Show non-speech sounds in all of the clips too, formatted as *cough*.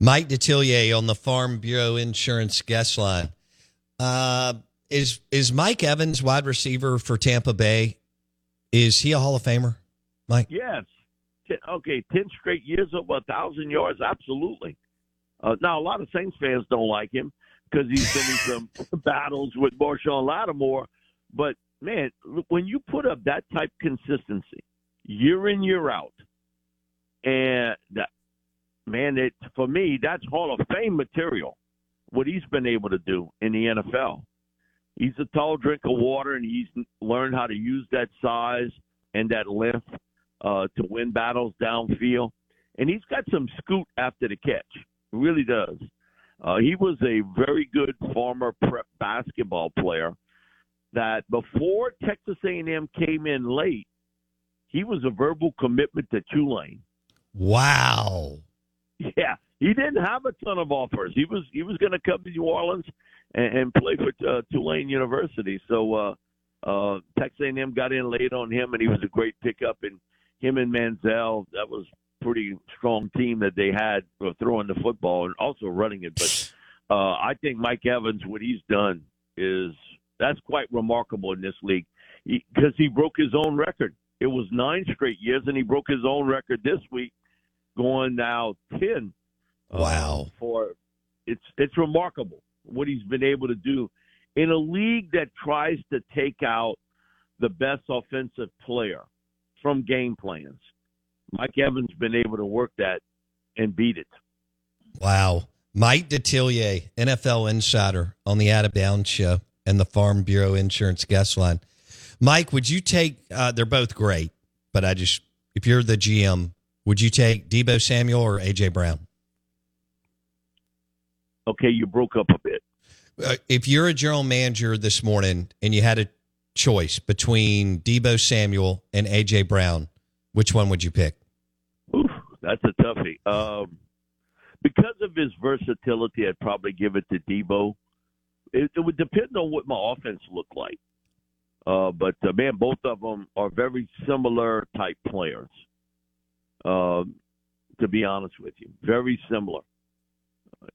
Mike Detillier on the Farm Bureau Insurance guest line. Uh, is is Mike Evans wide receiver for Tampa Bay? Is he a Hall of Famer, Mike? Yes. Okay, ten straight years over a thousand yards, absolutely. Uh, now a lot of Saints fans don't like him because he's been in some *laughs* battles with Marshon Lattimore, but man, when you put up that type consistency year in year out, and that, man, it for me that's Hall of Fame material. What he's been able to do in the NFL. He's a tall drink of water, and he's learned how to use that size and that length uh, to win battles downfield. And he's got some scoot after the catch. Really does. Uh, he was a very good former prep basketball player that before Texas A&M came in late, he was a verbal commitment to Tulane. Wow. *laughs* Yeah, he didn't have a ton of offers. He was he was going to come to New Orleans and, and play for uh, Tulane University. So uh, uh, Texas A&M got in late on him, and he was a great pickup. And him and Manziel, that was pretty strong team that they had for throwing the football and also running it. But uh, I think Mike Evans, what he's done is that's quite remarkable in this league because he, he broke his own record. It was nine straight years, and he broke his own record this week, going now ten. Uh, wow! Uh, for it's it's remarkable what he's been able to do in a league that tries to take out the best offensive player from game plans. Mike Evans been able to work that and beat it. Wow. Mike Detillier, NFL insider on the Out of Bounds show and the Farm Bureau Insurance guest line. Mike, would you take? Uh, they're both great, but I just if you're the GM, would you take Deebo Samuel or AJ Brown? Okay, you broke up a bit. Uh, if you're a general manager this morning and you had a choice between Deebo Samuel and AJ Brown, which one would you pick? Oof, that's a toughie. Um, because of his versatility, I'd probably give it to Deebo. It, it would depend on what my offense looked like. Uh, but uh, man, both of them are very similar type players. Um, to be honest with you, very similar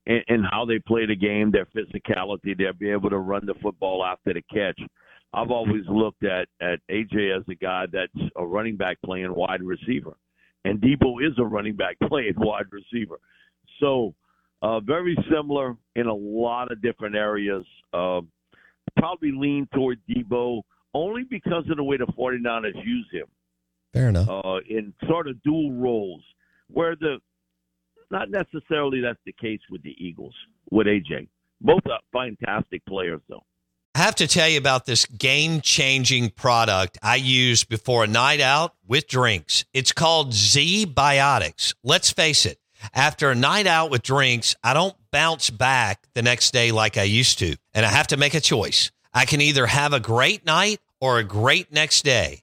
in, in how they play the game, their physicality, they'll be able to run the football after the catch. I've always looked at at AJ as a guy that's a running back playing wide receiver, and Deebo is a running back *laughs* playing wide receiver. So, uh, very similar in a lot of different areas. Uh, probably lean toward Deebo only because of the way the 49ers use him. Fair enough. Uh, in sort of dual roles, where the not necessarily that's the case with the Eagles with AJ. Both are fantastic players, though. I have to tell you about this game changing product I use before a night out with drinks. It's called ZBiotics. Let's face it, after a night out with drinks, I don't bounce back the next day like I used to. And I have to make a choice. I can either have a great night or a great next day.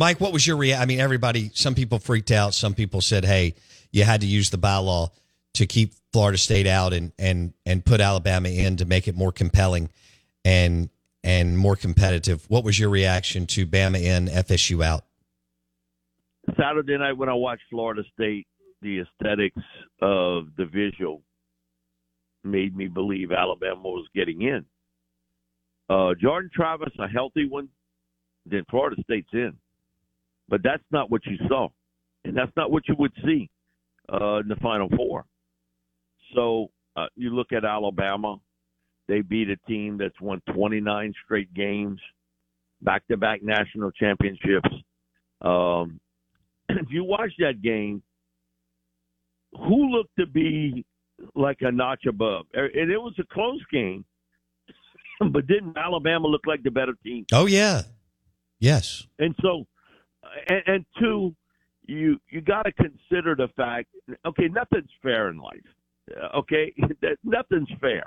Mike, what was your reaction? I mean, everybody, some people freaked out. Some people said, hey, you had to use the bylaw to keep Florida State out and, and, and put Alabama in to make it more compelling and, and more competitive. What was your reaction to Bama in, FSU out? Saturday night when I watched Florida State, the aesthetics of the visual made me believe Alabama was getting in. Uh, Jordan Travis, a healthy one, then Florida State's in. But that's not what you saw, and that's not what you would see uh, in the Final Four. So uh, you look at Alabama, they beat a team that's won 29 straight games, back to back national championships. Um, *clears throat* if you watch that game, who looked to be like a notch above? Er, and it was a close game, *laughs* but didn't Alabama look like the better team? Oh, yeah. Yes. And so, and, and two, you you got to consider the fact. Okay, nothing's fair in life. Okay, nothing's fair.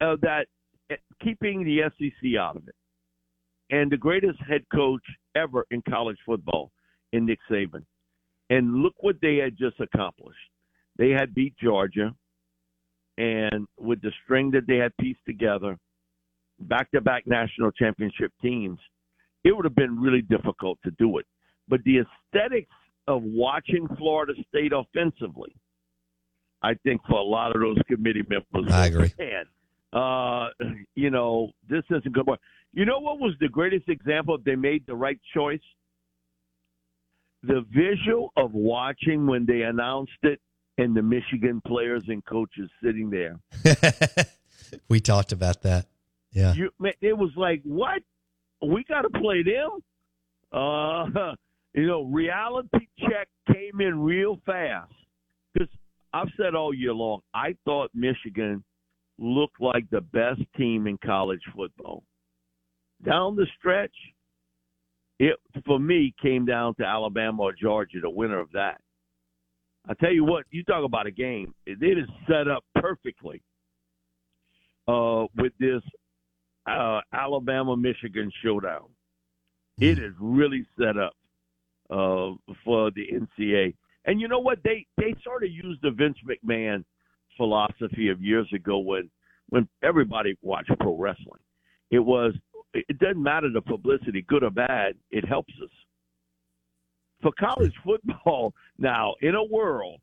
Uh, that uh, keeping the SEC out of it, and the greatest head coach ever in college football, in Nick Saban, and look what they had just accomplished. They had beat Georgia, and with the string that they had pieced together, back-to-back national championship teams, it would have been really difficult to do it. But the aesthetics of watching Florida State offensively, I think for a lot of those committee members, I agree. Man, uh, you know, this isn't good. You know what was the greatest example they made the right choice? The visual of watching when they announced it and the Michigan players and coaches sitting there. *laughs* we talked about that. Yeah. You, it was like, what? We got to play them? Uh, *laughs* you know, reality check came in real fast. Because I've said all year long, I thought Michigan looked like the best team in college football. Down the stretch, it for me came down to Alabama or Georgia, the winner of that. I tell you what, you talk about a game. It is set up perfectly uh, with this uh, Alabama Michigan showdown. It is really set up uh, for the NCAA. And you know what? They they sort of used the Vince McMahon philosophy of years ago when when everybody watched pro wrestling. It was it doesn't matter the publicity, good or bad, it helps us. For college football *laughs* now, in a world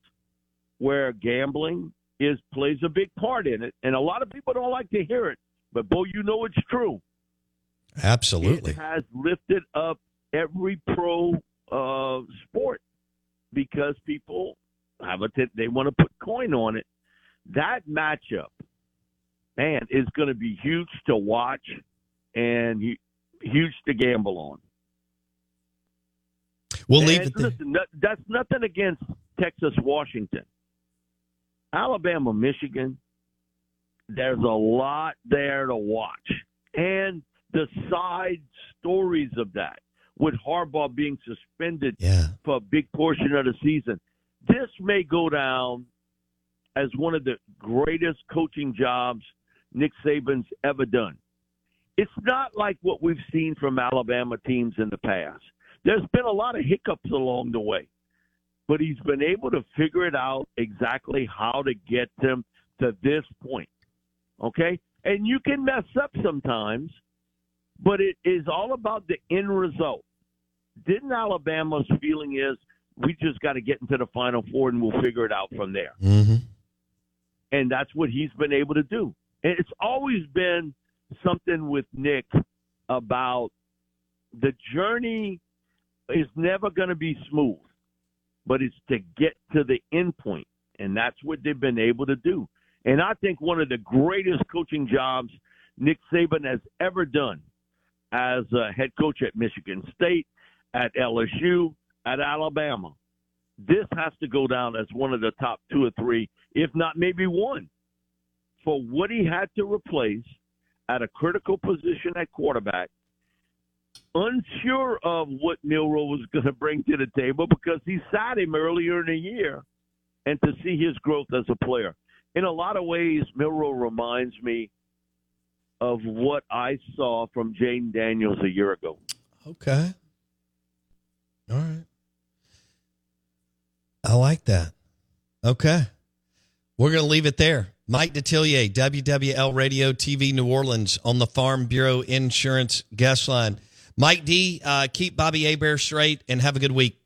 where gambling is plays a big part in it, and a lot of people don't like to hear it, but boy, you know it's true. Absolutely, it has lifted up every pro uh, sport because people have a t- they want to put coin on it. That matchup, man, is going to be huge to watch and huge to gamble on. We'll and leave it. Listen, that's nothing against Texas, Washington, Alabama, Michigan. There's a lot there to watch, and the side stories of that with Harbaugh being suspended yeah. for a big portion of the season. This may go down as one of the greatest coaching jobs Nick Saban's ever done. It's not like what we've seen from Alabama teams in the past. There's been a lot of hiccups along the way, but he's been able to figure it out exactly how to get them to this point. Okay? And you can mess up sometimes, but it is all about the end result didn't Alabama's feeling is we just got to get into the Final Four and we'll figure it out from there. Mm-hmm. And that's what he's been able to do. And it's always been something with Nick about the journey is never going to be smooth, but it's to get to the end point, and that's what they've been able to do. And I think one of the greatest coaching jobs Nick Saban has ever done as a head coach at Michigan State at LSU, at Alabama. This has to go down as one of the top two or three, if not maybe one, for what he had to replace at a critical position at quarterback. Unsure of what Milroe was going to bring to the table because he sat him earlier in the year, and to see his growth as a player. In a lot of ways, Milroe reminds me of what I saw from Jayden Daniels a year ago. Okay. All right. I like that. Okay. We're going to leave it there. Mike Detillier, WWL Radio TV New Orleans on the Farm Bureau Insurance guest line. Mike D, uh, keep Bobby Hebert straight and have a good week.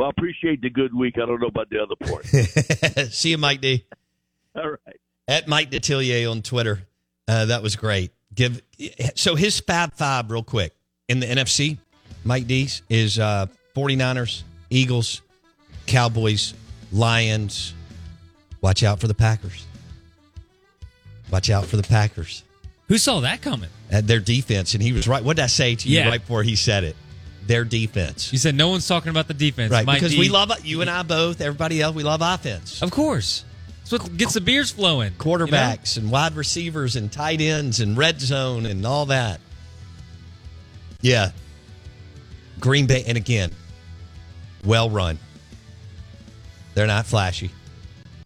Well, I appreciate the good week. I don't know about the other part. *laughs* See you, Mike D. All right. At Mike Detillier on Twitter. Uh, that was great. Give so his Fab Five real quick in the NFC. Mike Dees is uh, 49ers, Eagles, Cowboys, Lions, Watch out for the Packers. Watch out for the Packers. Who saw that coming? At their defense, and he was right. What did I say to you Yeah. right before he said it? Their defense. You said no one's talking about the defense. Right, My because we love you and I both. Everybody else, we love offense. Of course. It's what gets the beers flowing. you know? Quarterbacks and wide receivers and tight ends and red zone and all that. Yeah. Green Bay, and again, well run. They're not flashy,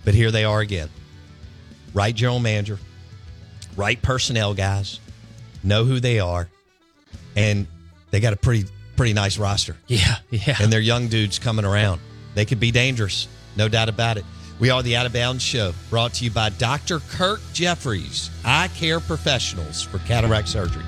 but here they are again. Right general manager, right personnel guys, know who they are, and they got a pretty pretty nice roster. Yeah, yeah. and they're young dudes coming around. They could be dangerous, no doubt about it. We are the Out of Bounds Show, brought to you by Dr. Kirk Jeffries, eye care professionals for cataract surgery.